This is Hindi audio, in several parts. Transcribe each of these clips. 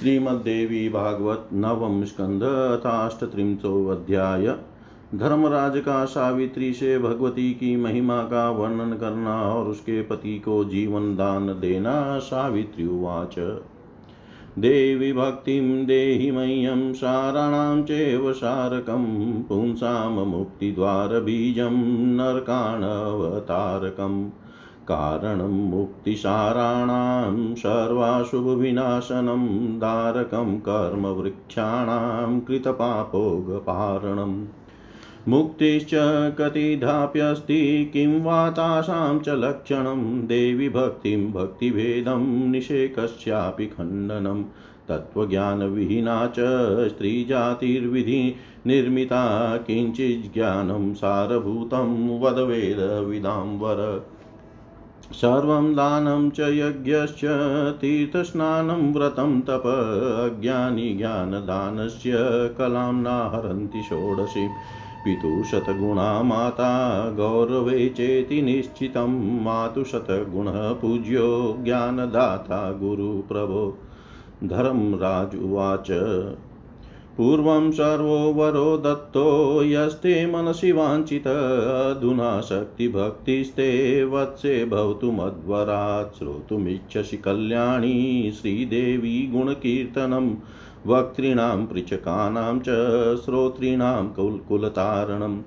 श्रीमद्देवी भागवत नवम स्कंद अध्याय धर्मराज का सावित्री से भगवती की महिमा का वर्णन करना और उसके पति को जीवन दान देना, सावित्री उवाच। देवी भक्तिं देहि मह्यं, साराणां चैव सारकं, पुंसां मुक्तिद्वारबीजं नरकाणवतारकम् कारणं मुक्तिसाराणां, सर्वाशुभविनाशनं दारकं कर्मवृक्षाणां, कृतपापोगपारणम्। मुक्तिश्च कतिधाप्यस्ति, किं वा तासां च लक्षणं, देवि भक्तिं भक्तिभेदं निषेकस्यापि खण्डनं। तत्त्वज्ञानविहीना च स्त्रीजातिर्विधि निर्मिता, किञ्चिज्ज्ञानं सारभूतं, वदवेदविदां वर। सर्वं दानं च यज्ञश्च तीर्थस्नानं व्रतं तप अज्ञानी ज्ञानदानस्य कलां नाहरन्ति षोडशी। पितुशतगुणा माता गौरवे चेति निश्चितं। मातुशतगुणः पूज्यो ज्ञानदाता गुरुप्रभो। धर्मराजुवाच पूर्वं सर्वो वरो दत्तो यस्ते मनसि वाञ्छित, अधुना शक्तिभक्तिस्ते वत्से भवतु मध्वरात् श्रोतुमिच्छसि कल्याणी श्रीदेवी गुणकीर्तनं, वक्तॄणां पृच्छकानां च श्रोतॄणां कुलकुलतारणम्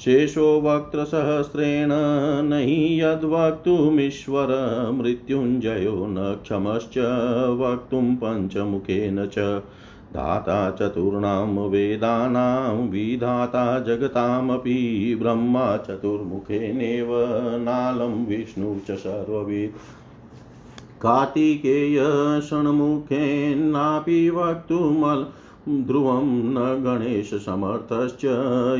शेषो वक्त्रसहस्रेण न हि यद्वक्तुमीश्वर, मृत्युञ्जयो न क्षमश्च वक्तुं पञ्चमुखेन च। धाता चतुर्णां वेदानां, विधाता जगतामपि, ब्रह्मा चतुर्मुखेनेव नालं विष्णु च सर्ववित् कार्तिकेय षण्मुखेन्नापि वक्तुमल्, ध्रुवं न गणेशसमर्थश्च,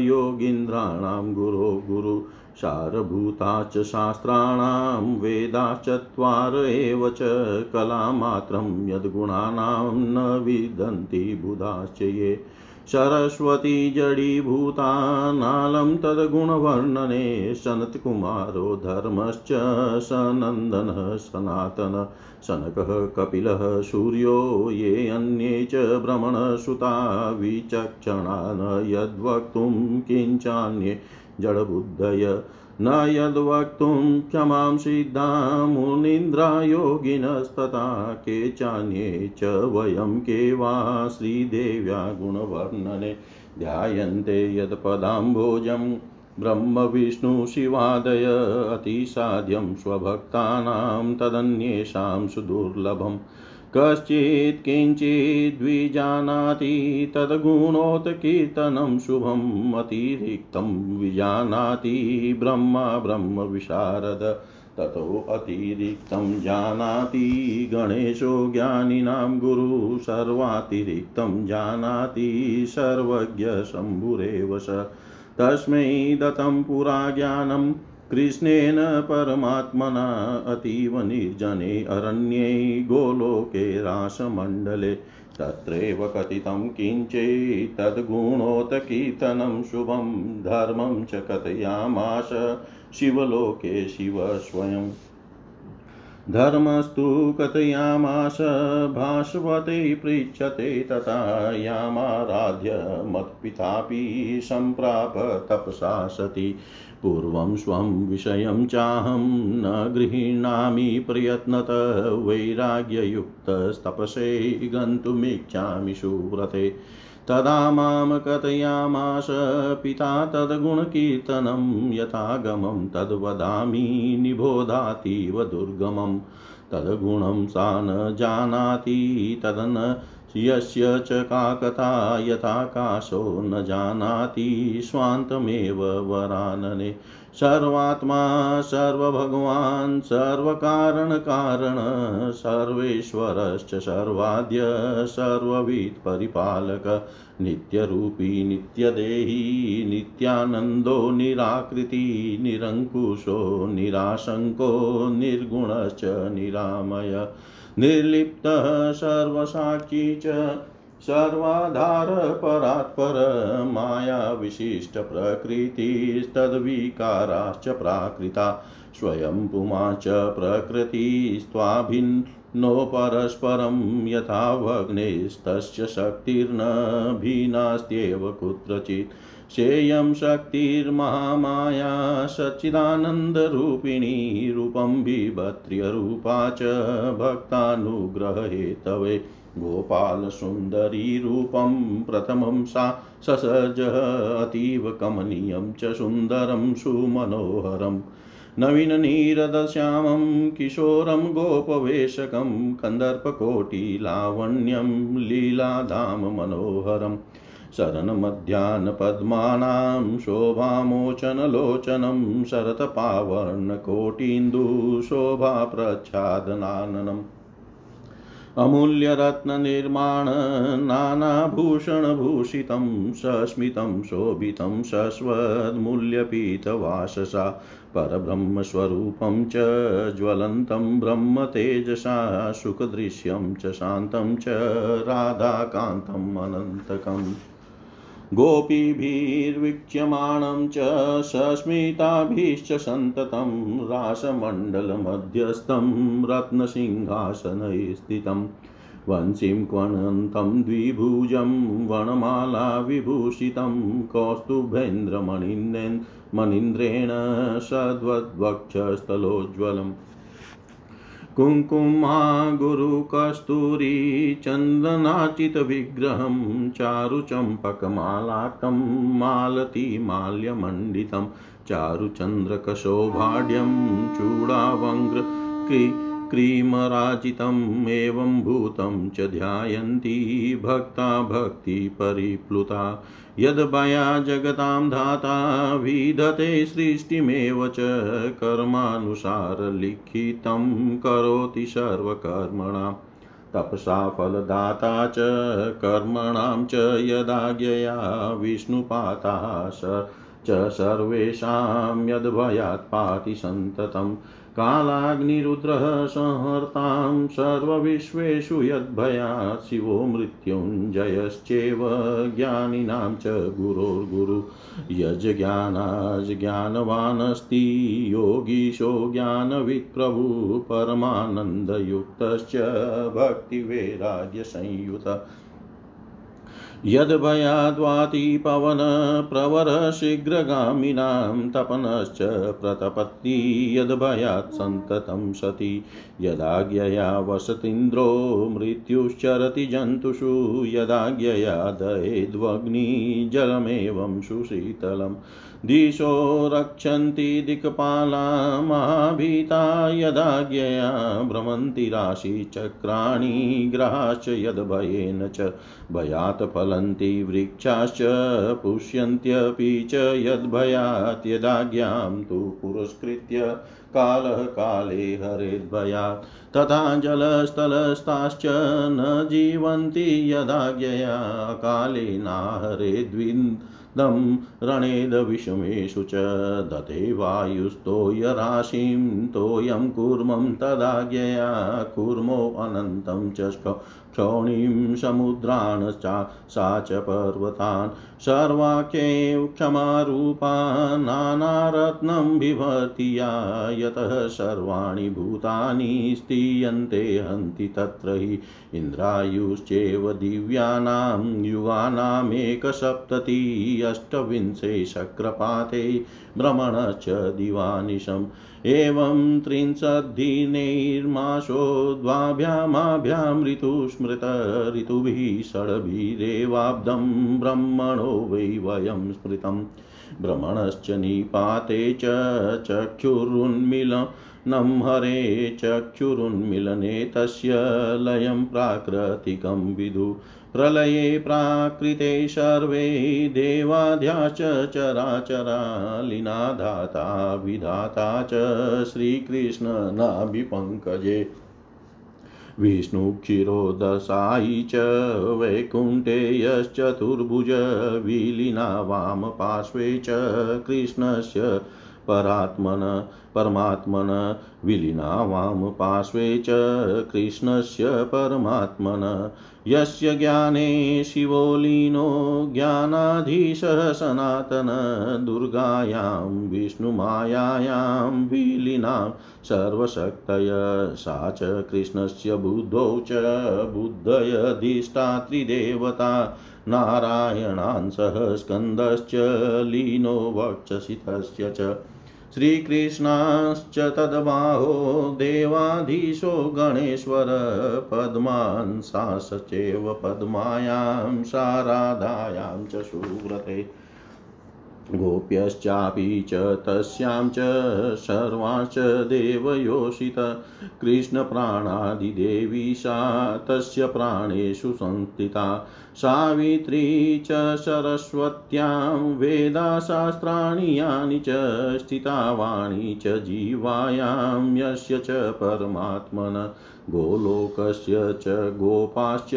योगीन्द्राणां गुरो गुरु। सारभूता च शास्त्राणां वेदाश्चत्वार एव च कलामात्रं, यद्गुणानां न विदन्ति बुधाश्च ये सरस्वती जडीभूतानालं तद्गुणवर्णने, सनत्कुमारो धर्मश्च सनन्दनः सनातन। शनकः कपिलः सूर्यो, ये अन्ये च भ्रमणसुता विचक्षणा यद्वक्तुं किञ्चान्ये। जडबुद्धय। न यद्वक्तुं क्षमां सिद्धा मुनीन्द्रा योगिनस्तथा के चान्ये च वयं के वा श्रीदेव्या गुणवर्णने ध्यायन्ते यत्पदाम्भोजं ब्रह्मविष्णुशिवादय अतिसाध्यं स्वभक्तानां तदन्येषां सुदुर्लभम्। कश्चित् किञ्चिद्विजानाति तद्गुणोत्कीर्तनं शुभम् अतिरिक्तं विजानाति ब्रह्मा ब्रह्मविशारद ततोऽतिरिक्तं जानाति गणेशो ज्ञानिनां गुरु सर्वातिरिक्तं जानाति सर्वज्ञ शम्भुरेव स तस्मै दत्तं पुरा ज्ञानं कृष्णेन परमात्मना अतीव निर्जने अरण्ये गोलोके रासमण्डले, तत्रैव कथितं किञ्चित्तद्गुणोत्कीर्तनं शुभं धर्मं च कथयामास शिवलोके शिव स्वयम् धर्मस्तु कथयामास भास्वते पृच्छते तथा यामाराध्य मत्पितापि सम्प्राप तपसा सती। पूर्वं स्वं विषयं चाहं न गृह्णामि प्रयत्नत वैराग्ययुक्तस्तपसे गन्तुमिच्छामि सुव्रते। तदा माँ कथयामास पिता तद्गुणकीर्तनं यथागमं तद्वदामि निबोधातीव दुर्गमं। तद्गुणं सा न जानाति तदन यस्य च काकथा यथाकाशो न जानाति स्वान्तमेव वरानने। सर्वात्मा, सर्वभगवान् सर्वकारणकारण सर्वेश्वरश्च सर्वाद्य सर्ववित् परिपालक, नित्यरूपी, नित्यदेही, नित्यानन्दो, निराकृति, निरङ्कुशो, निराशङ्को, निर्गुणश्च निरामय। निर्लिप्तः सर्वसाक्षी च, सर्वाधार परात्पर, माया विशिष्ट प्रकृतिस्तद्विकाराश्च प्राकृता स्वयं पुमा च प्रकृतिस्त्वाभिन्नो परस्परं यथावग्नेस्तस्य शक्तिर्न भिन्नास्त्येव कुत्रचित्। शेयं शक्तिर्महामाया सच्चिदानन्दरूपिणी रूपं बिभत्र्यरूपा च भक्तानुग्रहेतवे गोपालसुन्दरीरूपं प्रथमं सा ससज अतीव कमनीयं च सुन्दरं सुमनोहरम् नवीननीरदश्यामं किशोरं गोपवेशकं कन्दर्पकोटिलावण्यं लीलाधाम मनोहरम् शरणमध्याह्नपद्मानां शोभामोचनलोचनं शरतपावरणकोटीन्दुशोभाप्रच्छादनाननम् अमूल्यरत्ननिर्माण नानाभूषणभूषितं सस्मितं शोभितं शश्वन्मूल्यपीतवाससा परब्रह्मस्वरूपं च ज्वलन्तं ब्रह्मतेजसा सुखदृश्यं च शान्तं च राधाकान्तम् अनन्तकम् गोपीभिर्वीक्ष्यमाणं च सस्मिताभिश्च सन्ततं रासमण्डलमध्यस्थं रत्नसिंहासने स्थितं। वंशीं क्वणन्तं द्विभुजं वनमालाविभूषितं कौस्तुभेन्द्रमणिन्द्रेण मणीन्द्रेण सद्वद्वक्षस्थलोज्ज्वलम् कुङ्कुमा गुरुकस्तूरी चन्दनाचितविग्रहं चारुचम्पकमालाकं मालतीमाल्यमण्डितं चारुचन्द्रकशोभाढ्यं चूडावङ्ग्र क्रीमराजितम् एवं भूतं च ध्यायन्ती भक्ता भक्तिपरिप्लुता। यद्भया जगतां धाता विधते सृष्टिमेव च कर्मानुसारलिखितं करोति सर्वकर्मणां। तपसा फलदाता च कर्मणां च यदाज्ञया विष्णुपाता स च सर्वेषां यद्भयात् पाति सन्ततम्। कालाग्निरुद्रः संहर्तां सर्वविश्वेषु यद्भयात् शिवो मृत्युञ्जयश्चेव ज्ञानिनां च गुरोर्गुरु। यज्ज्ञानाज्ञानवानस्ति योगीशो ज्ञानवित्प्रभु परमानन्दयुक्तश्च भक्तिवैराग्यसंयुत यद्भयाद्वाति पवनप्रवरशीघ्रगामिनां तपनश्च प्रतपत्ति यद्भयात् सन्ततं सति। यदाज्ञया वसतीन्द्रो मृत्युश्चरति जन्तुषु यदाज्ञया दयेद्वग्निजलमेवं सुशीतलम्। दिशो रक्षन्ति दिक्पाला महाभीता यदाज्ञया भ्रमन्ति राशिचक्राणि ग्रहाश्च यद्भयेन च भयात् फलन्ति वृक्षाश्च पुष्यन्त्यपि च यद्भयात् यदाज्ञां तु पुरस्कृत्य कालः काले हरेद्भयात्। तथा जलस्थलस्ताश्च न जीवन्ति यदाज्ञया काले नाहरेद्विन् दं रणेदविषमेषु च दते वायुस्तोयराशिं तोयं कूर्मं तदाज्ञया, कूर्मो अनन्तं च क्षौणीं समुद्रान् सा च पर्वतान् सर्वाख्यैव क्षमारूपा नानारत्नं बिभर्ति या यतः सर्वाणि भूतानि स्तीयन्ते हन्ति तत्र हि इन्द्रायुश्चेव दिव्यानां युगानामेकसप्तति अष्टविंशे शक्रपाते भ्रमणश्च दिवानिशम्। एवं त्रिंशद्दिनैर्मासो द्वाभ्यामाभ्यां ऋतुस्मृत ऋतुभिः षड्भिरेवाब्दं ब्रह्मणो वै वयं स्मृतम्। भ्रमणश्च निपाते च चक्षुरुन्मिलनं हरे चक्षुरुन्मिलने तस्य लयं प्राकृतिकं विदु। प्रलये प्राकृते सर्वे देवाद्याश्च चराचरा लीना धाता विधाता च श्रीकृष्णनाभिपङ्कजे विष्णुक्षीरोदशायी च वैकुण्ठे यश्चतुर्भुज विलीना वामपार्श्वे च कृष्णस्य परात्मन, परमात्मन विलीना वां पार्श्वे च कृष्णस्य परमात्मन। यस्य ज्ञाने शिवो लीनो ज्ञानाधीशः सनातन दुर्गायां, विष्णुमायायां, विलीनां, सर्वशक्तय सा च कृष्णस्य बुद्धौ च बुद्धयधिष्ठात्रिदेवता नारायणांसः स्कन्दश्च लीनो वक्षसि तस्य च। श्रीकृष्णाश्च तद्बाहो देवाधीशो गणेश्वर पद्मांसाश्चैव पद्मायां शारादायां च सुव्रते। गोप्यश्चापि च तस्यां च सर्वाश्च देवयोषित। कृष्णप्राणादिदेवी सा तस्य प्राणेषु संस्थिता। सावित्री च सरस्वत्यां वेदाशास्त्राणि यानि च स्थिता वाणी च जीवायां यस्य च परमात्मन। गोलोकस्य च गोपाश्च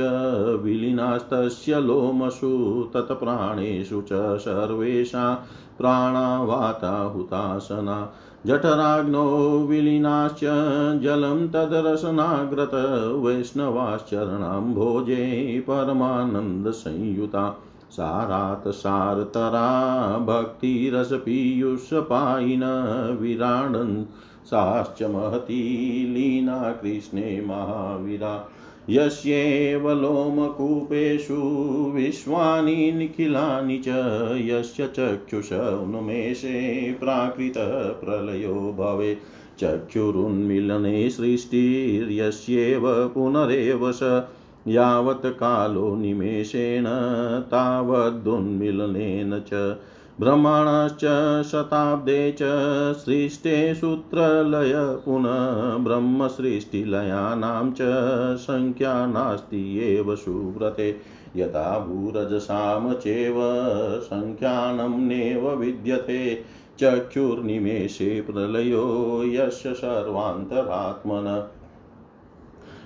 विलीनास्तस्य लोमसु तत्प्राणेषु च सर्वेषां प्राणावाता हुतासना जठराग्नौ विलीनाश्च जलं तद्रसनाग्रत वैष्णवाश्चरणाम्भोजे परमानन्दसंयुता। सारात् सारतरा भक्तिरसपीयूषपायिन विराडन् साश्च महती लीना कृष्णे महावीरा। यस्येव लोमकूपेषु विश्वानि निखिलानि च यस्य चक्षुष उन्मेषे प्राकृतप्रलयो भवे। चक्षुरुन्मिलने सृष्टिर्यस्येव पुनरेव स यावत् कालो निमेषेण तावदुन्मिलनेन च ब्रह्मणश्च शताब्दे च सृष्टे सूत्रलय पुनः ब्रह्मसृष्टिलयानां च सङ्ख्या नास्ति एव सुव्रते। यथा भूरजसाम चेव सङ्ख्यानं नैव विद्यते। चक्षुर्निमेषे प्रलयो यस्य सर्वान्तरात्मन।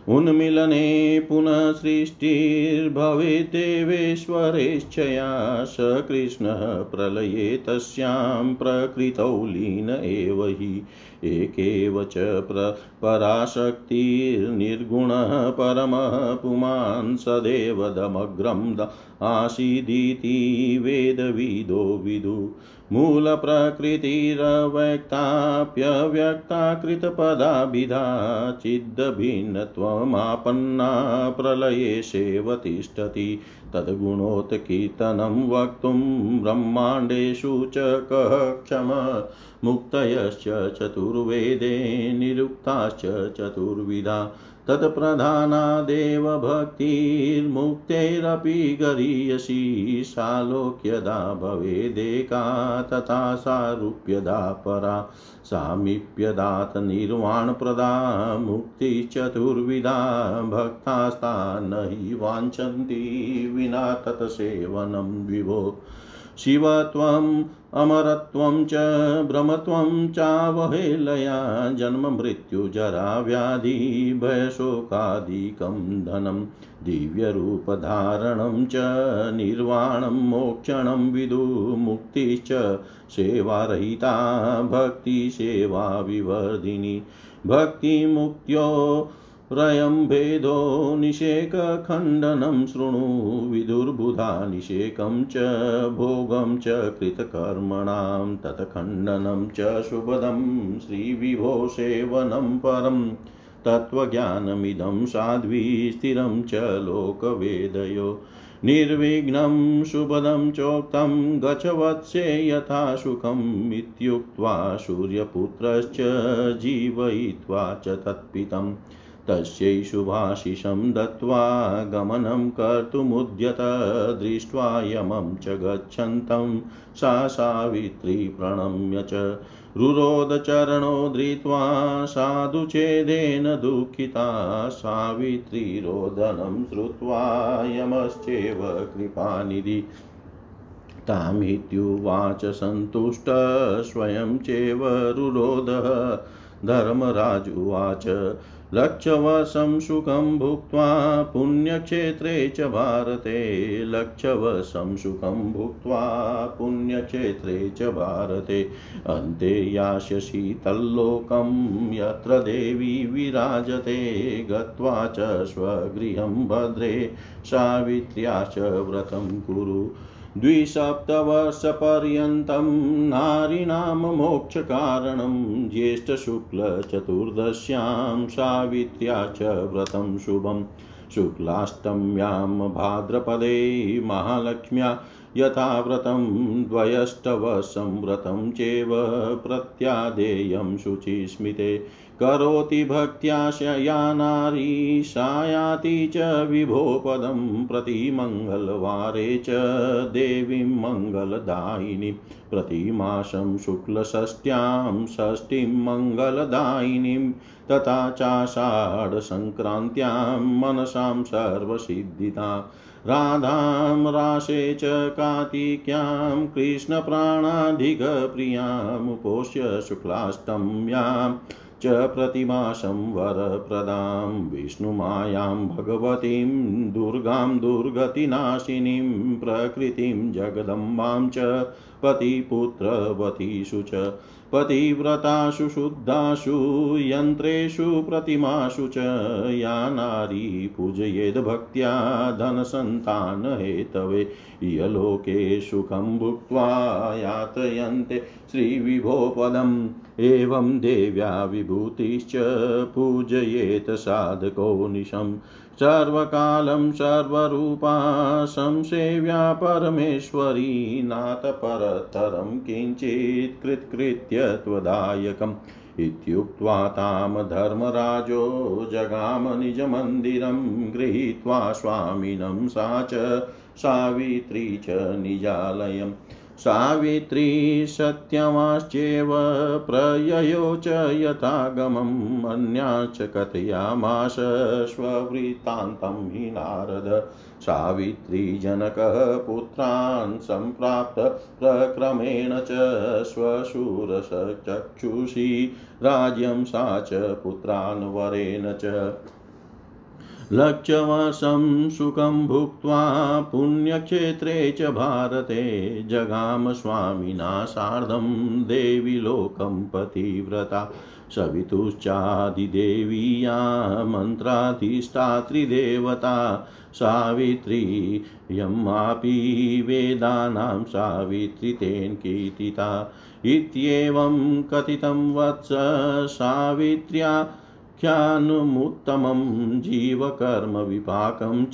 उन्मिलने पुनः सृष्टिर्भवेदेवेश्वरेच्छया स कृष्णः प्रलये तस्यां प्रकृतौ लीन एव हि। एकेव च प्र पराशक्तिर्निर्गुणः परमः पुमान् सदेवदमग्रं आसीदिति वेदविदो विदु। मूलप्रकृतिरव्यक्ताप्यव्यक्ता कृतपदाभिधा चिद्भिन्नत्वमापन्ना प्रलये सेवतिष्ठति तद्गुणोत्कीर्तनं वक्तुं ब्रह्माण्डेषु च कः क्षम? मुक्तयश्च चतुर्वेदे निरुक्ताश्च चतुर्विधा। तत्प्रधानादेव भक्तिर्मुक्तेरपि गरीयसी सालोक्यदा भवेदेका तथा सारूप्यदा परा सामीप्यदात निर्वाणप्रदा मुक्तिश्चतुर्विधा भक्तास्ता न हि वाञ्छन्ति विना तत्सेवनं विभो शिवत्वम् अमरत्वं च भ्रमत्वं चावहेलया जन्ममृत्युजरा व्याधि भयशोकादिकं धनं दिव्यरूपधारणं च निर्वाणं मोक्षणं विदु, मुक्तिश्च, सेवारहिता भक्तिसेवा विवर्धिनी भक्तिमुक्त्यो रयं भेदो निषेकखण्डनं शृणु विदुर्बुधा निषेकं च भोगं च कृतकर्मणां तत्खण्डनं च शुभदं श्रीविभो सेवनं परं तत्त्वज्ञानमिदं साध्वी स्थिरं च लोकवेदयो निर्विघ्नं शुभदं चोक्तं गच वत्से यथा सुखम् इत्युक्त्वा सूर्यपुत्रश्च जीवयित्वा च तत्पितम् तस्यै शुभाशिषं दत्त्वा गमनं कर्तुमुद्यत, दृष्ट्वा यमं च गच्छन्तं। सा सावित्री प्रणम्य च रुरोदचरणो धृत्वा साधुचेदेन दुःखिता सावित्रीरोदनं श्रुत्वा यमश्चेव कृपानिधि। तामित्युवाच सन्तुष्ट स्वयं चेव रुरोधः धर्मराज उवाच लक्षवशं सुखं भुक्त्वा पुण्यक्षेत्रे च भारते। लक्षवशं सुखं भुक्त्वा पुण्यक्षेत्रे च भारते। अन्ते यास्यसि तल्लोकं, यत्र देवी विराजते, गत्वा च स्वगृहं भद्रे। सावित्र्या च व्रतं कुरु। द्विसप्तवर्षपर्यन्तं नारीणां मोक्षकारणं ज्येष्ठशुक्लचतुर्दश्यां सावित्र्या च व्रतं शुभं। शुक्लाष्टम्यां भाद्रपदे महालक्ष्म्या यथा व्रतं द्वयष्टवशं व्रतं चेव प्रत्यादेयं शुचिस्मिते। करोति भक्त्याशया नारी, सायाति च विभोपदं प्रतिमङ्गलवारे च देवीं मङ्गलदायिनी। प्रतिमासं शुक्लषष्ट्यां षष्ठीं मङ्गलदायिनीं, तथा चाषाढसङ्क्रान्त्यां मनसां सर्वसिद्धिता। राधां राशे च कार्तिक्यां कृष्णप्राणाधिकप्रियामुपोष्य शुक्लाष्टम्यां। च प्रतिमासं वरप्रदां विष्णुमायां भगवतीं दुर्गां दुर्गतिनाशिनीं प्रकृतिं जगदम्बां च पतिपुत्रवतीषु च पतिव्रतासु शुद्धासु यन्त्रेषु प्रतिमासु च या नारी पूजयेद्भक्त्या धनसन्तानहेतवे इयलोके सुखं भुक्त्वा यातयन्ते श्रीविभोपदम् एवं देव्या विभूतिश्च पूजयेत साधको निशम् सर्वकालं सर्वरूपा संसेव्या परमेश्वरी नातपरतरं किञ्चित् कृत्कृत्य त्वदायकम् इत्युक्त्वा तां धर्मराजो जगाम निजमन्दिरं गृहीत्वा स्वामिनं सा च सावित्री च निजालयम्। सावित्री सत्यमाश्चेव प्रययो च यथागमम् अन्याश्च कथयामाश स्ववृत्तान्तं हि नारद। सावित्री जनकः पुत्रान् सम्प्राप्त प्रक्रमेण च श्वशूरसचक्षुषी राज्यं सा च पुत्रान् वरेण च लक्ष्यवशं सुखं भुक्त्वा पुण्यक्षेत्रे च भारते जगाम स्वामिना सार्धं देवी लोकं पतिव्रता। सवितुश्चादिदेवीया मन्त्राधिष्ठात्रिदेवता सावित्री यमापि वेदानां सावित्री तेन कीर्तिता। इत्येवं कथितं वत्स सावित्र्या ख्यानुमुत्तमं जीवकर्मविपाकं च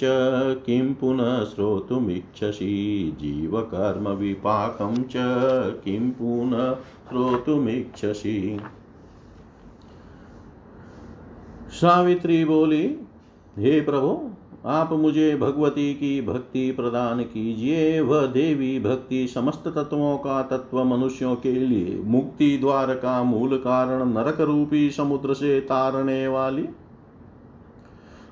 किं पुनः श्रोतुमिच्छसि जीवकर्मविपाकं च किं पुनः श्रोतुमिच्छसि सावित्री बोली, हे प्रभु आप मुझे भगवती की भक्ति प्रदान कीजिए। वह देवी भक्ति समस्त तत्वों का तत्व मनुष्यों के लिए मुक्ति द्वार का मूल कारण नरक रूपी समुद्र से तारने वाली।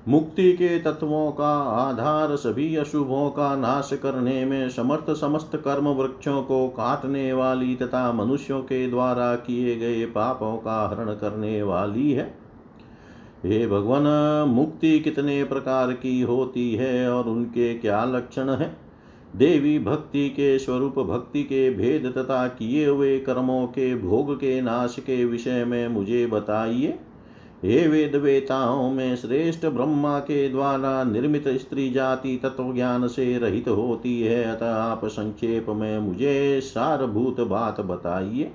मुक्ति के तत्वों का आधार सभी अशुभों का नाश करने में समर्थ समस्त कर्म वृक्षों को काटने वाली तथा मनुष्यों के द्वारा किए गए पापों का हरण करने वाली है। हे भगवान, मुक्ति कितने प्रकार की होती है और उनके क्या लक्षण है? देवी भक्ति के स्वरूप, भक्ति के भेद तथा किए हुए कर्मों के भोग के नाश के विषय में मुझे बताइए। हे वेद वेताओं में श्रेष्ठ ब्रह्मा के द्वारा निर्मित स्त्री जाति तत्व ज्ञान से रहित होती है, अतः आप संक्षेप में मुझे सारभूत बात बताइए।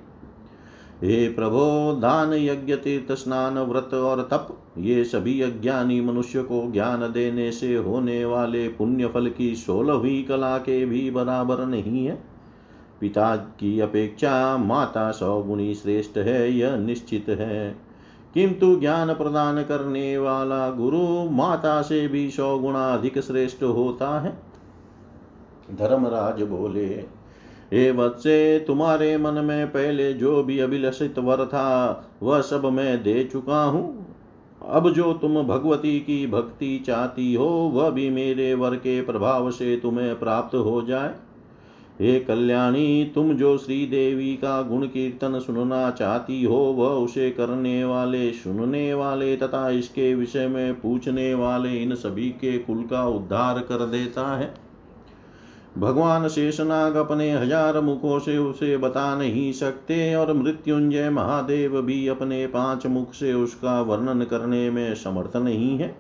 हे प्रभो, दान यज्ञ, तीर्थ, स्नान, व्रत और तप, ये सभी अज्ञानी मनुष्य को ज्ञान देने से होने वाले पुण्य फल की सोलहवीं कला के भी बराबर नहीं है। पिता की अपेक्षा माता सौ गुणी श्रेष्ठ है, यह निश्चित है। किंतु ज्ञान प्रदान करने वाला गुरु माता से भी सौ गुणा अधिक श्रेष्ठ होता है। धर्मराज बोले हे वत्से तुम्हारे मन में पहले जो भी अभिलषित वर था, वह सब मैं दे चुका हूँ। अब जो तुम भगवती की भक्ति चाहती हो, वह भी मेरे वर के प्रभाव से तुम्हें प्राप्त हो जाए। हे कल्याणी, तुम जो श्री देवी का गुण कीर्तन सुनना चाहती हो, वह उसे करने वाले, सुनने वाले तथा इसके विषय में पूछने वाले इन सभी के कुल का उद्धार कर देता है। भगवान शेषनाग अपने हज़ार मुखों से उसे बता नहीं सकते और मृत्युंजय महादेव भी अपने पाँच मुख से उसका वर्णन करने में समर्थ नहीं है।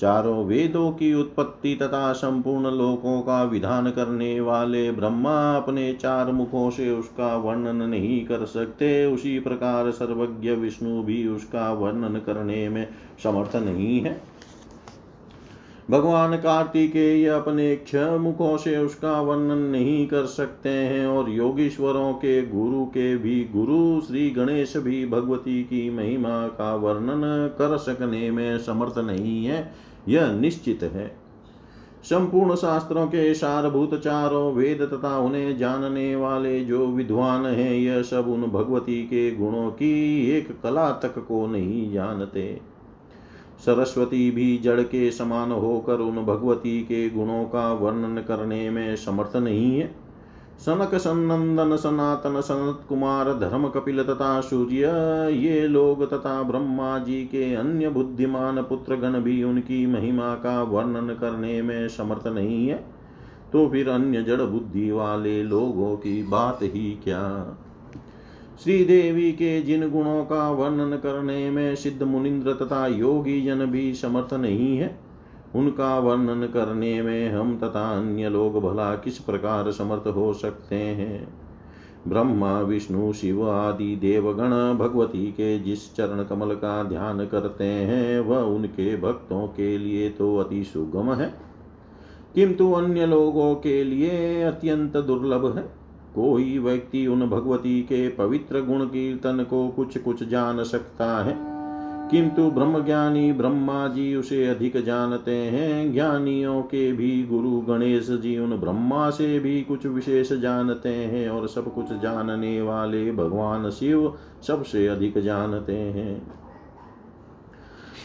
चारों वेदों की उत्पत्ति तथा संपूर्ण लोकों का विधान करने वाले ब्रह्मा अपने चार मुखों से उसका वर्णन नहीं कर सकते। उसी प्रकार सर्वज्ञ विष्णु भी उसका वर्णन करने में समर्थ नहीं है। भगवान कार्तिकेय अपने क्ष मुखों से उसका वर्णन नहीं कर सकते हैं और योगीश्वरों के गुरु के भी गुरु श्री गणेश भी भगवती की महिमा का वर्णन कर सकने में समर्थ नहीं है, यह निश्चित है। संपूर्ण शास्त्रों के सारभूत चारों वेद तथा उन्हें जानने वाले जो विद्वान हैं, यह सब उन भगवती के गुणों की एक कला तक को नहीं जानते। सरस्वती भी जड़ के समान होकर उन भगवती के गुणों का वर्णन करने में समर्थ नहीं है। सनक सनंदन सनातन सनत कुमार धर्म कपिल तथा सूर्य, ये लोग तथा ब्रह्मा जी के अन्य बुद्धिमान पुत्र गण भी उनकी महिमा का वर्णन करने में समर्थ नहीं है। तो फिर अन्य जड़ बुद्धि वाले लोगों की बात ही क्या? श्री देवी के जिन गुणों का वर्णन करने में सिद्ध मुनिंद्र तथा योगी जन भी समर्थ नहीं है, उनका वर्णन करने में हम तथा अन्य लोग भला किस प्रकार समर्थ हो सकते हैं? ब्रह्मा, विष्णु, शिव आदि देवगण भगवती के जिस चरण कमल का ध्यान करते हैं, वह उनके भक्तों के लिए तो अति सुगम है। किंतु अन्य लोगों के लिए अत्यंत दुर्लभ है। कोई व्यक्ति उन भगवती के पवित्र गुण कीर्तन को कुछ कुछ जान सकता है। किंतु ब्रह्मज्ञानी ब्रह्मा जी उसे अधिक जानते हैं। ज्ञानियों के भी गुरु गणेश जी उन ब्रह्मा से भी कुछ विशेष जानते हैं और सब कुछ जानने वाले भगवान शिव सबसे अधिक जानते हैं।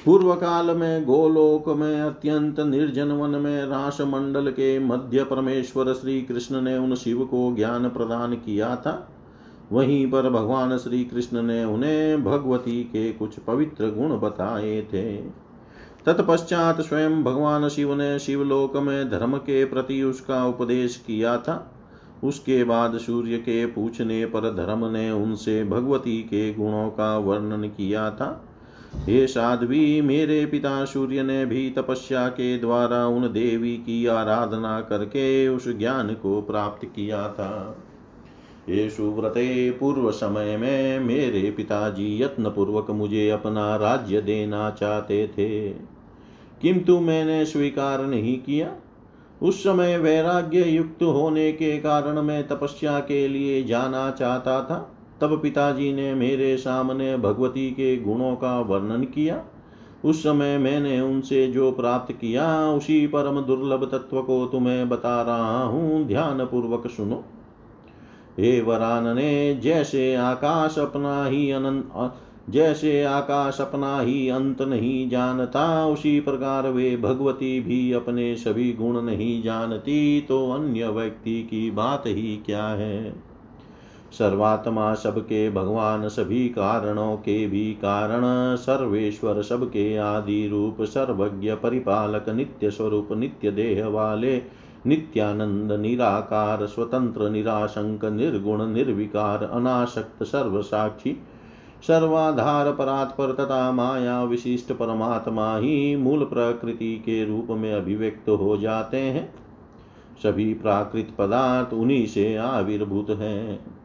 पूर्व काल में गोलोक में अत्यंत निर्जन वन में रास मंडल के मध्य परमेश्वर श्री कृष्ण ने उन शिव को ज्ञान प्रदान किया था। वहीं पर भगवान श्री कृष्ण ने उन्हें भगवती के कुछ पवित्र गुण बताए थे। तत्पश्चात स्वयं भगवान शिव ने शिवलोक में धर्म के प्रति उसका उपदेश किया था। उसके बाद सूर्य के पूछने पर धर्म ने उनसे भगवती के गुणों का वर्णन किया था। हे साध्वी, मेरे पिता सूर्य ने भी तपस्या के द्वारा उन देवी की आराधना करके उस ज्ञान को प्राप्त किया था। ये सुव्रते, पूर्व समय में मेरे पिताजी यत्न पूर्वक मुझे अपना राज्य देना चाहते थे। किंतु मैंने स्वीकार नहीं किया। उस समय वैराग्य युक्त होने के कारण मैं तपस्या के लिए जाना चाहता था। तब पिताजी ने मेरे सामने भगवती के गुणों का वर्णन किया। उस समय मैंने उनसे जो प्राप्त किया, उसी परम दुर्लभ तत्व को तुम्हें बता रहा हूँ। ध्यान पूर्वक सुनो। हे वरान ने जैसे आकाश अपना ही अनंत जैसे आकाश अपना ही अंत नहीं जानता, उसी प्रकार वे भगवती भी अपने सभी गुण नहीं जानती तो अन्य व्यक्ति की बात ही क्या है? सर्वात्मा सबके भगवान सभी कारणों के भी कारण, सर्वेश्वर सबके आदि रूप सर्वज्ञ परिपालक, नित्य स्वरूप, नित्य देह वाले, नित्यानंद, निराकार, स्वतंत्र, निराशंक, निर्गुण, निर्विकार, अनाशक्त, सर्वसाक्षी, सर्वाधार, परात्पर तथा माया विशिष्ट परमात्मा ही मूल प्रकृति के रूप में अभिव्यक्त हो जाते हैं। सभी प्राकृत पदार्थ उन्हीं से आविर्भूत हैं।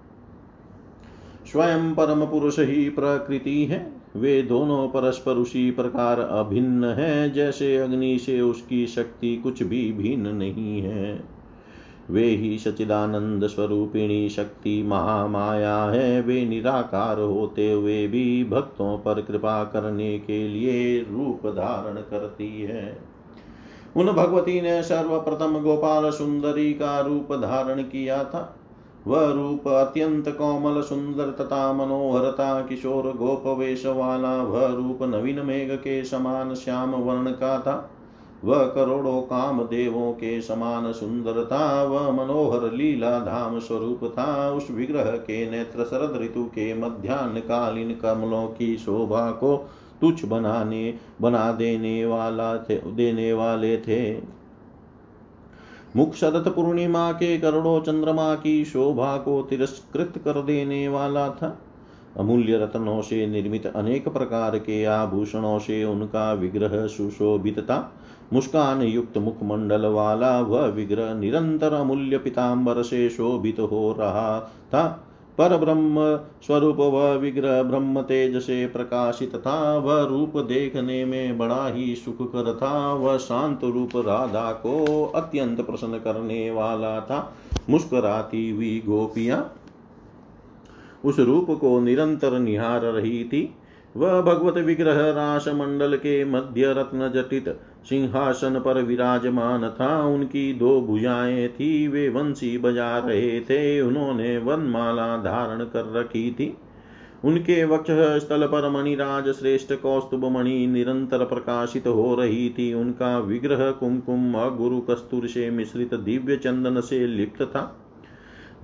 स्वयं परम पुरुष ही प्रकृति है। वे दोनों परस्पर उसी प्रकार अभिन्न है, जैसे अग्नि से उसकी शक्ति कुछ भी भिन्न नहीं है। वे ही सचिदानंद स्वरूपिणी शक्ति महामाया है। वे निराकार होते हुए भी भक्तों पर कृपा करने के लिए रूप धारण करती है। उन भगवती ने सर्वप्रथम गोपाल सुंदरी का रूप धारण किया था। वह रूप अत्यंत कोमल सुंदर तथा मनोहरता किशोर गोप वेश वाला वह रूप नवीन मेघ के समान श्याम वर्ण का था। वह करोड़ों काम देवों के समान सुंदर था, वह मनोहर लीला धाम स्वरूप था। उस विग्रह के नेत्र शरद ऋतु के मध्यान्ह कालीन कमलों की शोभा को तुच्छ बनाने, बना देने वाला थे, देने वाले थे। मुख शरत पूर्णिमा के करोड़ों चंद्रमा की शोभा को तिरस्कृत कर देने वाला था। अमूल्य रत्नों से निर्मित अनेक प्रकार के आभूषणों से उनका विग्रह सुशोभित था। मुस्कान युक्त मुखमंडल वाला वह विग्रह निरंतर अमूल्य पिताम्बर से शोभित हो रहा था। पर ब्रह्म स्वरूप वह विग्रह ब्रह्म तेज से प्रकाशित था। वह रूप देखने में बड़ा ही सुखकर था। वह शांत रूप राधा को अत्यंत प्रसन्न करने वाला था। मुस्कुराती हुई गोपियाँ उस रूप को निरंतर निहार रही थी। वह भगवत विग्रह रास मंडल के मध्य रत्न जटित सिंहासन पर विराजमान था, उनकी दो भुजाएँ थी, वे वंशी बजा रहे थे, उन्होंने वनमाला धारण कर रखी थी। उनके वक्ष स्थल पर मणिराज श्रेष्ठ कौस्तुभ मणि निरंतर प्रकाशित हो रही थी। उनका विग्रह कुमकुम गुरु कस्तूर से मिश्रित दिव्य चंदन से लिप्त था।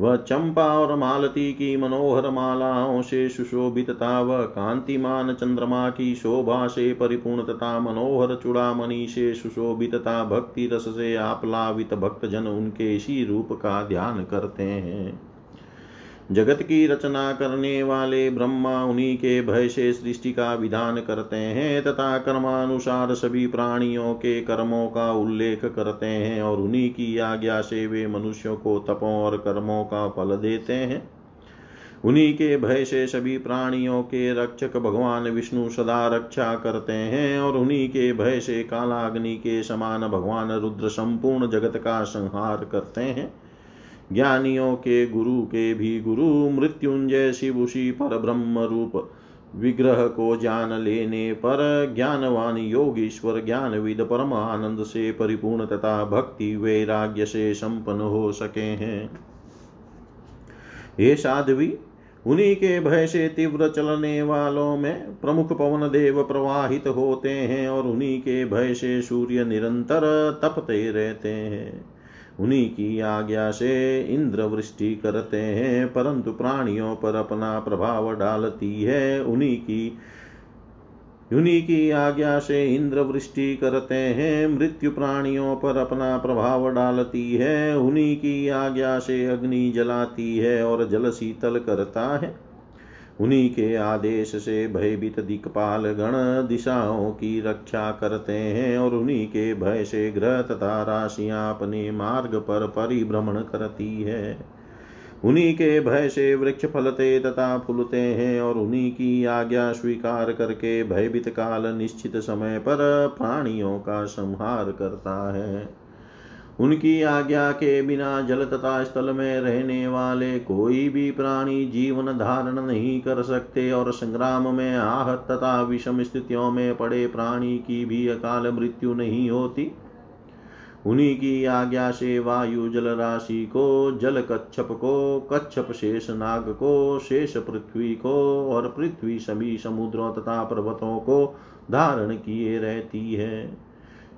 वह चंपा और मालती की मनोहर मालाओं से सुशोभित था वह कांतिमान चंद्रमा की शोभा से परिपूर्ण तथा मनोहर चूड़ामणि से सुशोभित था भक्ति रस से आप्लावित भक्तजन उनके इसी रूप का ध्यान करते हैं। जगत की रचना करने वाले ब्रह्मा उन्हीं के भय से सृष्टि का विधान करते हैं तथा कर्मानुसार सभी प्राणियों के कर्मों का उल्लेख करते हैं और उन्हीं की आज्ञा से वे मनुष्यों को तपों और कर्मों का फल देते हैं। उन्हीं के भय से सभी प्राणियों के रक्षक भगवान विष्णु सदा रक्षा करते हैं और उन्हीं के भय से कालाग्नि के समान भगवान रुद्र संपूर्ण जगत का संहार करते हैं। ज्ञानियों के, गुरु के भी गुरु मृत्युंजय शिव उसी पर ब्रह्म रूप। विग्रह को जान लेने पर ज्ञानवान योगीश्वर ज्ञान विद परम आनंद से परिपूर्ण तथा भक्ति वैराग्य से संपन्न हो सके हैं। ये साध्वी, उन्हीं के भय से तीव्र चलने वालों में प्रमुख पवन देव प्रवाहित होते हैं और उन्हीं के भय से सूर्य निरंतर तपते रहते हैं। उन्हीं की आज्ञा से इंद्र वृष्टि करते हैं, परंतु प्राणियों पर अपना प्रभाव डालती है। उन्हीं की उन्हीं की आज्ञा से इंद्र वृष्टि करते हैं, मृत्यु प्राणियों पर अपना प्रभाव डालती है। उन्हीं की आज्ञा से अग्नि जलाती है और जल शीतल करता है। उन्हीं के आदेश से भयभीत दिक्पाल गण दिशाओं की रक्षा करते हैं और उन्हीं के भय से ग्रह तथा राशियाँ अपने मार्ग पर परिभ्रमण करती है। उन्हीं के भय से वृक्ष फलते तथा फूलते हैं और उन्हीं की आज्ञा स्वीकार करके भयभीत काल निश्चित समय पर प्राणियों का संहार करता है। उनकी आज्ञा के बिना जल तथा स्थल में रहने वाले कोई भी प्राणी जीवन धारण नहीं कर सकते और संग्राम में आहत तथा विषम स्थितियों में पड़े प्राणी की भी अकाल मृत्यु नहीं होती। उन्हीं की आज्ञा से वायु जल राशि को, जल कच्छप को, कच्छप शेष नाग को, शेष पृथ्वी को और पृथ्वी सभी समुद्रों तथा पर्वतों को धारण किए रहती है।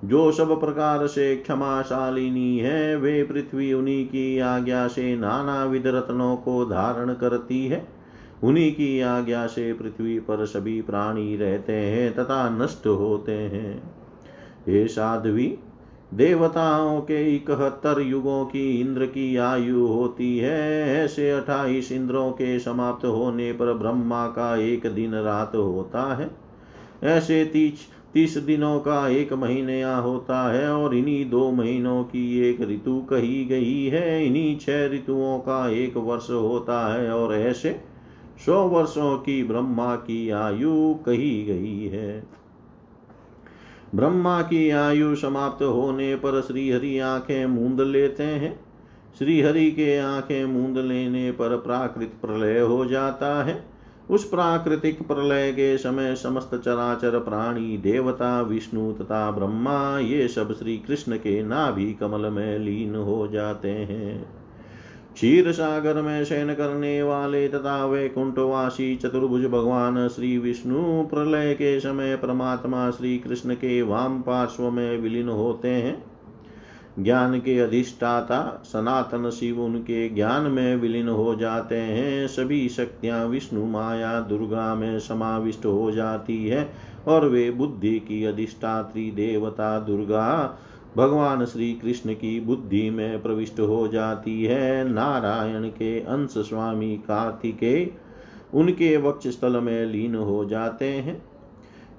जो सब प्रकार से क्षमाशालिनी है, वे पृथ्वी उन्हीं की आज्ञा से नाना विध रत्नों को धारण करती है। उन्हीं की आज्ञा से पृथ्वी पर सभी प्राणी रहते हैं तथा नष्ट होते हैं। हे साध्वी, देवताओं के इकहत्तर युगों की इंद्र की आयु होती है। ऐसे अठाईस इंद्रों के समाप्त होने पर ब्रह्मा का एक दिन रात होता है। ऐसे तीस तीस दिनों का एक महीने होता है और इन्हीं दो महीनों की एक ऋतु कही गई है। इन्हीं छह ऋतुओं का एक वर्ष होता है और ऐसे सौ वर्षों की ब्रह्मा की आयु कही गई है। ब्रह्मा की आयु समाप्त होने पर श्रीहरि आँखें मूंद लेते हैं। श्रीहरि के आँखें मूंद लेने पर प्राकृत प्रलय हो जाता है। उस प्राकृतिक प्रलय के समय समस्त चराचर प्राणी, देवता, विष्णु तथा ब्रह्मा, ये सब श्री कृष्ण के नाभि कमल में लीन हो जाते हैं। क्षीर सागर में शयन करने वाले तथा वैकुंठवासी चतुर्भुज भगवान श्री विष्णु प्रलय के समय परमात्मा श्री कृष्ण के वाम पार्श्व में विलीन होते हैं। ज्ञान के अधिष्ठाता, सनातन शिव उनके ज्ञान में विलीन हो जाते हैं। सभी शक्तियाँ विष्णु, माया, दुर्गा में समाविष्ट हो जाती है और वे बुद्धि की अधिष्ठात्री देवता दुर्गा, भगवान श्री कृष्ण की बुद्धि में प्रविष्ट हो जाती है। नारायण के अंश स्वामी कार्तिकेय उनके वक्ष स्थल में लीन हो जाते हैं।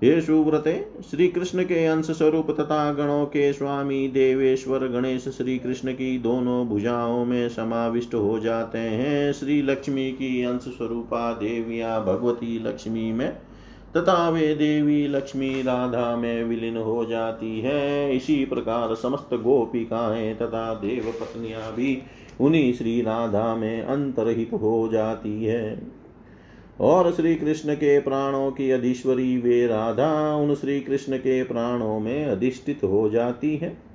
हे सुव्रते श्री कृष्ण के अंश स्वरूप तथा गणों के स्वामी देवेश्वर गणेश श्री कृष्ण की दोनों भुजाओं में समाविष्ट हो जाते हैं। श्री लक्ष्मी की अंश स्वरूपा देविया भगवती लक्ष्मी में तथा वे देवी लक्ष्मी राधा में विलीन हो जाती है। इसी प्रकार समस्त गोपिकाएँ तथा देव पत्नियाँ भी उन्हीं श्री राधा में अंतरहित हो जाती है। और श्री कृष्ण के प्राणों की अधीश्वरी वे राधा उन श्री कृष्ण के प्राणों में अधिष्ठित हो जाती है।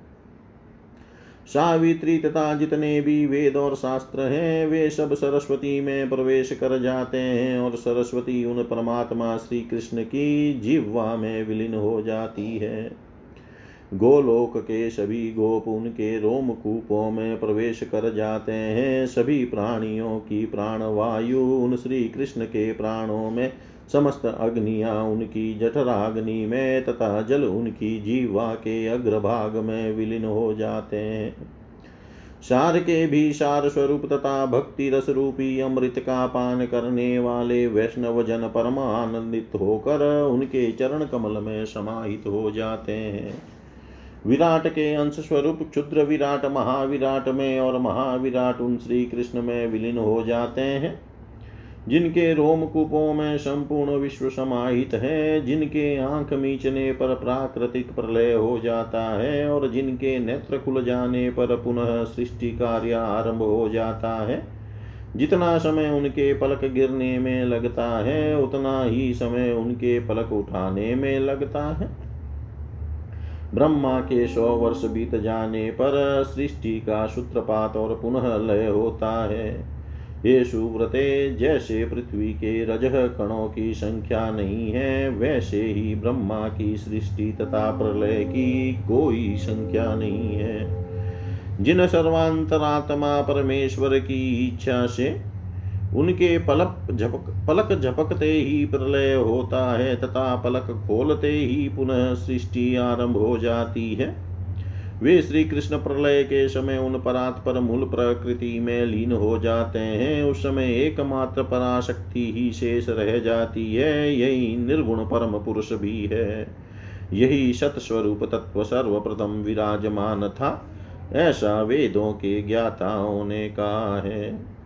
सावित्री तथा जितने भी वेद और शास्त्र हैं, वे सब सरस्वती में प्रवेश कर जाते हैं और सरस्वती उन परमात्मा श्री कृष्ण की जिह्वा में विलीन हो जाती है। गोलोक के सभी गोप उनके रोम कूपों में प्रवेश कर जाते हैं। सभी प्राणियों की प्राण वायु उन श्री कृष्ण के प्राणों में समस्त अग्नियाँ उनकी जठराग्नि में तथा जल उनकी जीवा के अग्रभाग में विलीन हो जाते हैं। सार के भी सार स्वरूप तथा भक्ति रस रूपी अमृत का पान करने वाले वैष्णव जन परमानंदित होकर उनके चरण कमल में समाहित हो जाते हैं। विराट के अंश स्वरूप क्षुद्र विराट, महाविराट में और महाविराट उन श्री कृष्ण में विलीन हो जाते हैं। जिनके रोमकूपों में संपूर्ण विश्व समाहित है, जिनके आँख मीचने पर प्राकृतिक प्रलय हो जाता है और जिनके नेत्र खुल जाने पर पुनः सृष्टि कार्य आरंभ हो जाता है। जितना समय उनके पलक गिरने में लगता है, उतना ही समय उनके पलक उठाने में लगता है। ब्रह्मा के सौ वर्ष बीत जाने पर सृष्टि का सूत्रपात और पुनः लय होता है। ये सुव्रते जैसे पृथ्वी के रजह कणों की संख्या नहीं है, वैसे ही ब्रह्मा की सृष्टि तथा प्रलय की कोई संख्या नहीं है। जिन सर्वांतरात्मा परमेश्वर की इच्छा से उनके पलक झपक, पलक झपकते ही प्रलय होता है, तथा पलक खोलते ही पुनः सृष्टि आरंभ हो जाती है। वे श्री कृष्ण प्रलय के समय उन परात पर मूल प्रकृति में लीन हो जाते हैं। उस समय एकमात्र पराशक्ति ही शेष रह जाती है, यही निर्गुण परम पुरुष भी है। यही सतस्वरूप तत्व सर्वप्रथम विराजमान था, ऐसा वेदों के ज्ञाताओं ने कहा है।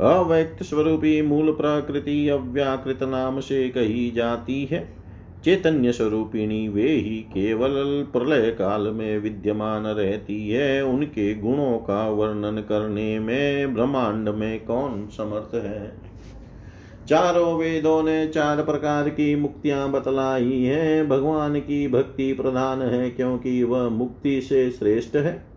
अव्यक्त स्वरूपी मूल प्रकृति अव्याकृत नाम से कही जाती है। चैतन्य स्वरूपिणी वे ही केवल प्रलय काल में विद्यमान रहती है। उनके गुणों का वर्णन करने में ब्रह्मांड में कौन समर्थ है? चारों वेदों ने चार प्रकार की मुक्तियाँ बतलाई है। भगवान की भक्ति प्रधान है, क्योंकि वह मुक्ति से श्रेष्ठ है।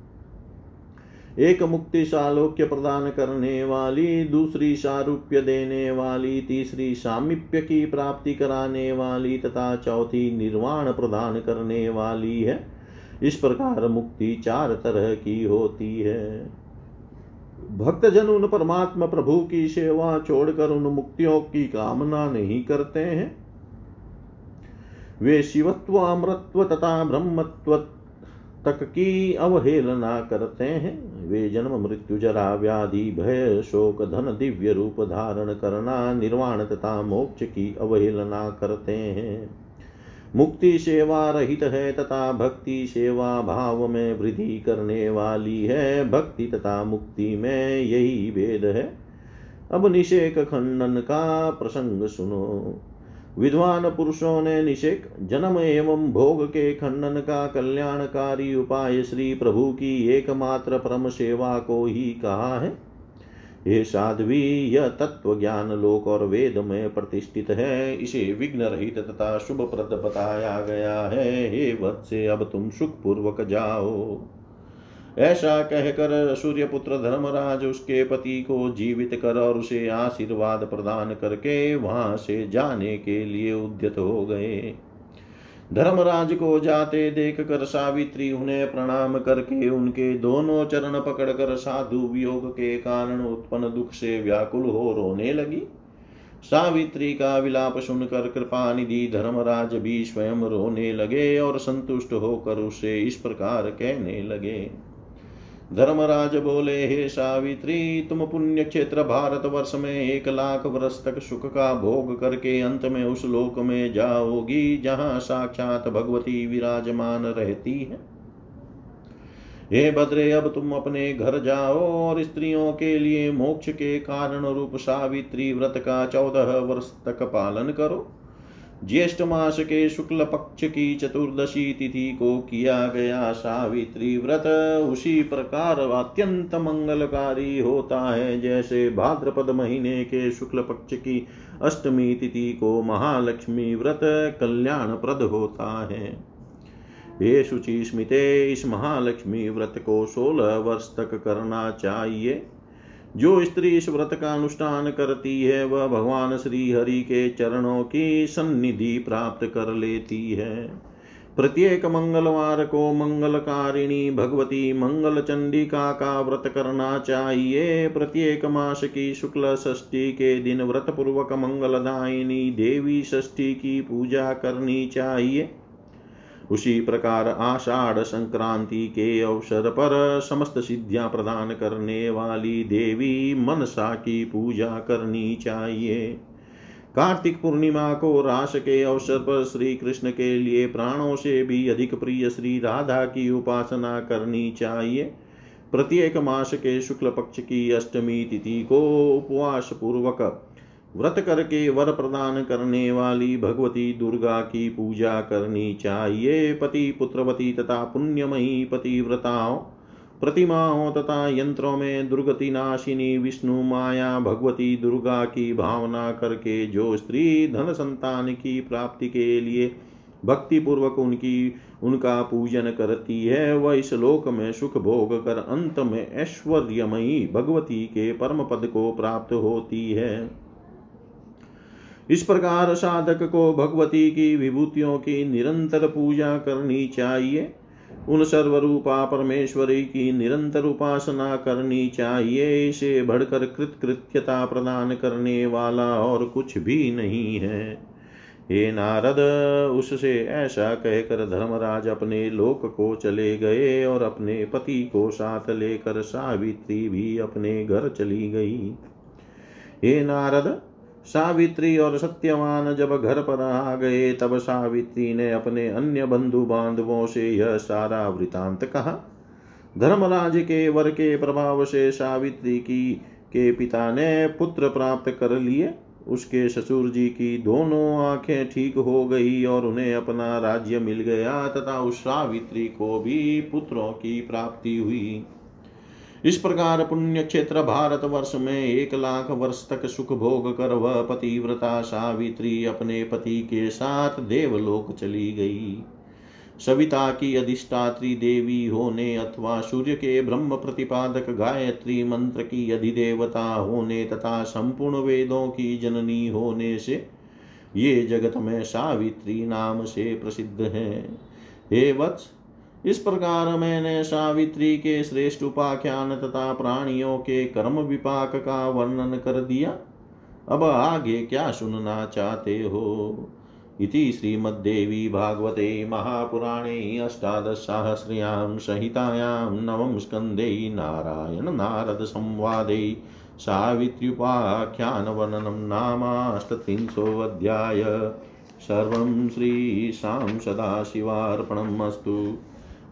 एक मुक्ति सालोक्य प्रदान करने वाली, दूसरी सारूप्य देने वाली, तीसरी सामीप्य की प्राप्ति कराने वाली तथा चौथी निर्वाण प्रदान करने वाली है। इस प्रकार मुक्ति चार तरह की होती है। भक्तजन उन परमात्मा प्रभु की सेवा छोड़कर उन मुक्तियों की कामना नहीं करते हैं। वे शिवत्व, अमृत्व तथा ब्रह्मत्व तक की अवहेलना करते हैं। वे जन्म, मृत्यु, जरा, व्याधि, भय, शोक, धन, दिव्य रूप धारण करना, निर्वाण तथा मोक्ष की अवहेलना करते हैं। मुक्ति सेवा रहित है तथा भक्ति सेवा भाव में वृद्धि करने वाली है। भक्ति तथा मुक्ति में यही भेद है। अब निषेक खंडन का प्रसंग सुनो। विद्वान पुरुषों ने निषेक, जन्म एवं भोग के खंडन का कल्याणकारी उपाय श्री प्रभु की एकमात्र परम सेवा को ही कहा है। ये साध्वी, यह तत्व ज्ञान लोक और वेद में प्रतिष्ठित है। इसे विघ्न रहित तथा शुभ प्रद बताया गया है। हे वत्से, अब तुम सुख पूर्वक जाओ। ऐसा कहकर सूर्यपुत्र धर्मराज उसके पति को जीवित कर और उसे आशीर्वाद प्रदान करके वहाँ से जाने के लिए उद्यत हो गए। धर्मराज को जाते देख कर सावित्री उन्हें प्रणाम करके उनके दोनों चरण पकड़कर साधु वियोग के कारण उत्पन्न दुख से व्याकुल हो रोने लगी। सावित्री का विलाप सुनकर कृपा निधि धर्मराज भी स्वयं रोने लगे और संतुष्ट होकर उसे इस प्रकार कहने लगे। धर्मराज बोले, हे सावित्री, तुम पुण्य क्षेत्र भारत वर्ष में एक लाख वर्ष तक सुख का भोग करके अंत में उस लोक में जाओगी जहाँ साक्षात भगवती विराजमान रहती है। हे भद्रे अब तुम अपने घर जाओ और स्त्रियों के लिए मोक्ष के कारण रूप सावित्री व्रत का चौदह वर्ष तक पालन करो। ज्येष्ठ मास के शुक्ल पक्ष की चतुर्दशी तिथि को किया गया सावित्री व्रत। उसी प्रकार अत्यंत मंगलकारी होता है, जैसे भाद्रपद महीने के शुक्ल पक्ष की अष्टमी तिथि को महालक्ष्मी व्रत कल्याण प्रद होता है। ये शुचि स्मिते, इस महालक्ष्मी व्रत को सोलह वर्ष तक करना चाहिए। जो स्त्री इस व्रत का अनुष्ठान करती है, वह भगवान श्री हरि के चरणों की सन्निधि प्राप्त कर लेती है। प्रत्येक मंगलवार को मंगलकारिणी भगवती मंगल चंडिका का व्रत करना चाहिए। प्रत्येक मास की शुक्ल षष्ठी के दिन व्रत पूर्वक मंगलदायिनी देवी षष्ठी की पूजा करनी चाहिए। उसी प्रकार आषाढ़ संक्रांति के अवसर पर समस्त सिद्धियाँ प्रदान करने वाली देवी मनसा की पूजा करनी चाहिए। कार्तिक पूर्णिमा को रास के अवसर पर श्री कृष्ण के लिए प्राणों से भी अधिक प्रिय श्री राधा की उपासना करनी चाहिए। प्रत्येक मास के शुक्ल पक्ष की अष्टमी तिथि को उपवास पूर्वक व्रत करके वर प्रदान करने वाली भगवती दुर्गा की पूजा करनी चाहिए। पति पुत्रवती तथा पुण्यमयी पतिव्रताओं, प्रतिमाओं तथा यंत्रों में दुर्गति नाशिनी विष्णु माया भगवती दुर्गा की भावना करके जो स्त्री धन संतान की प्राप्ति के लिए भक्ति पूर्वक उनकी, उनका पूजन करती है, वह इस लोक में सुख भोग कर अंत में ऐश्वर्यमयी भगवती के परम पद को प्राप्त होती है। इस प्रकार साधक को भगवती की विभूतियों की निरंतर पूजा करनी चाहिए। उन सर्वरूपा परमेश्वरी की निरंतर उपासना करनी चाहिए। इसे बढ़कर कृतकृत्यता प्रदान करने वाला और कुछ भी नहीं है। हे नारद, उससे ऐसा कहकर धर्मराज अपने लोक को चले गए और अपने पति को साथ लेकर सावित्री भी अपने घर चली गई। हे नारद सावित्री और सत्यवान जब घर पर आ गए, तब सावित्री ने अपने अन्य बंधु बांधवों से यह सारा वृतांत कहा। धर्मराज के वर के प्रभाव से सावित्री की, के पिता ने पुत्र प्राप्त कर लिए। उसके ससुर जी की दोनों आँखें ठीक हो गई और उन्हें अपना राज्य मिल गया, तथा उस सावित्री को भी पुत्रों की प्राप्ति हुई। इस प्रकार पुण्य क्षेत्र भारत वर्ष में एक लाख वर्ष तक सुख भोग कर वह पतिव्रता सावित्री अपने पति के साथ देवलोक चली गई। सविता की अधिष्ठात्री देवी होने अथवा सूर्य के ब्रह्म प्रतिपादक गायत्री मंत्र की अधिदेवता होने तथा संपूर्ण वेदों की जननी होने से ये जगत में सावित्री नाम से प्रसिद्ध है। हे वत्स इस प्रकार मैंने सावित्री के श्रेष्ठ उपाख्यान तथा प्राणियों के कर्म विपाक का वर्णन कर दिया। अब आगे क्या सुनना चाहते हो? इति श्रीमद्देवी भागवते महापुराणे अष्टादशसाहस्र्यां संहितायां नवम स्कन्धे नारायण नारद संवादे। सावित्र्युपाख्यानवर्णनं नामाष्टत्रिंशोऽध्याय। सर्वं श्रीशां सदाशिवार्पणम् अस्तु।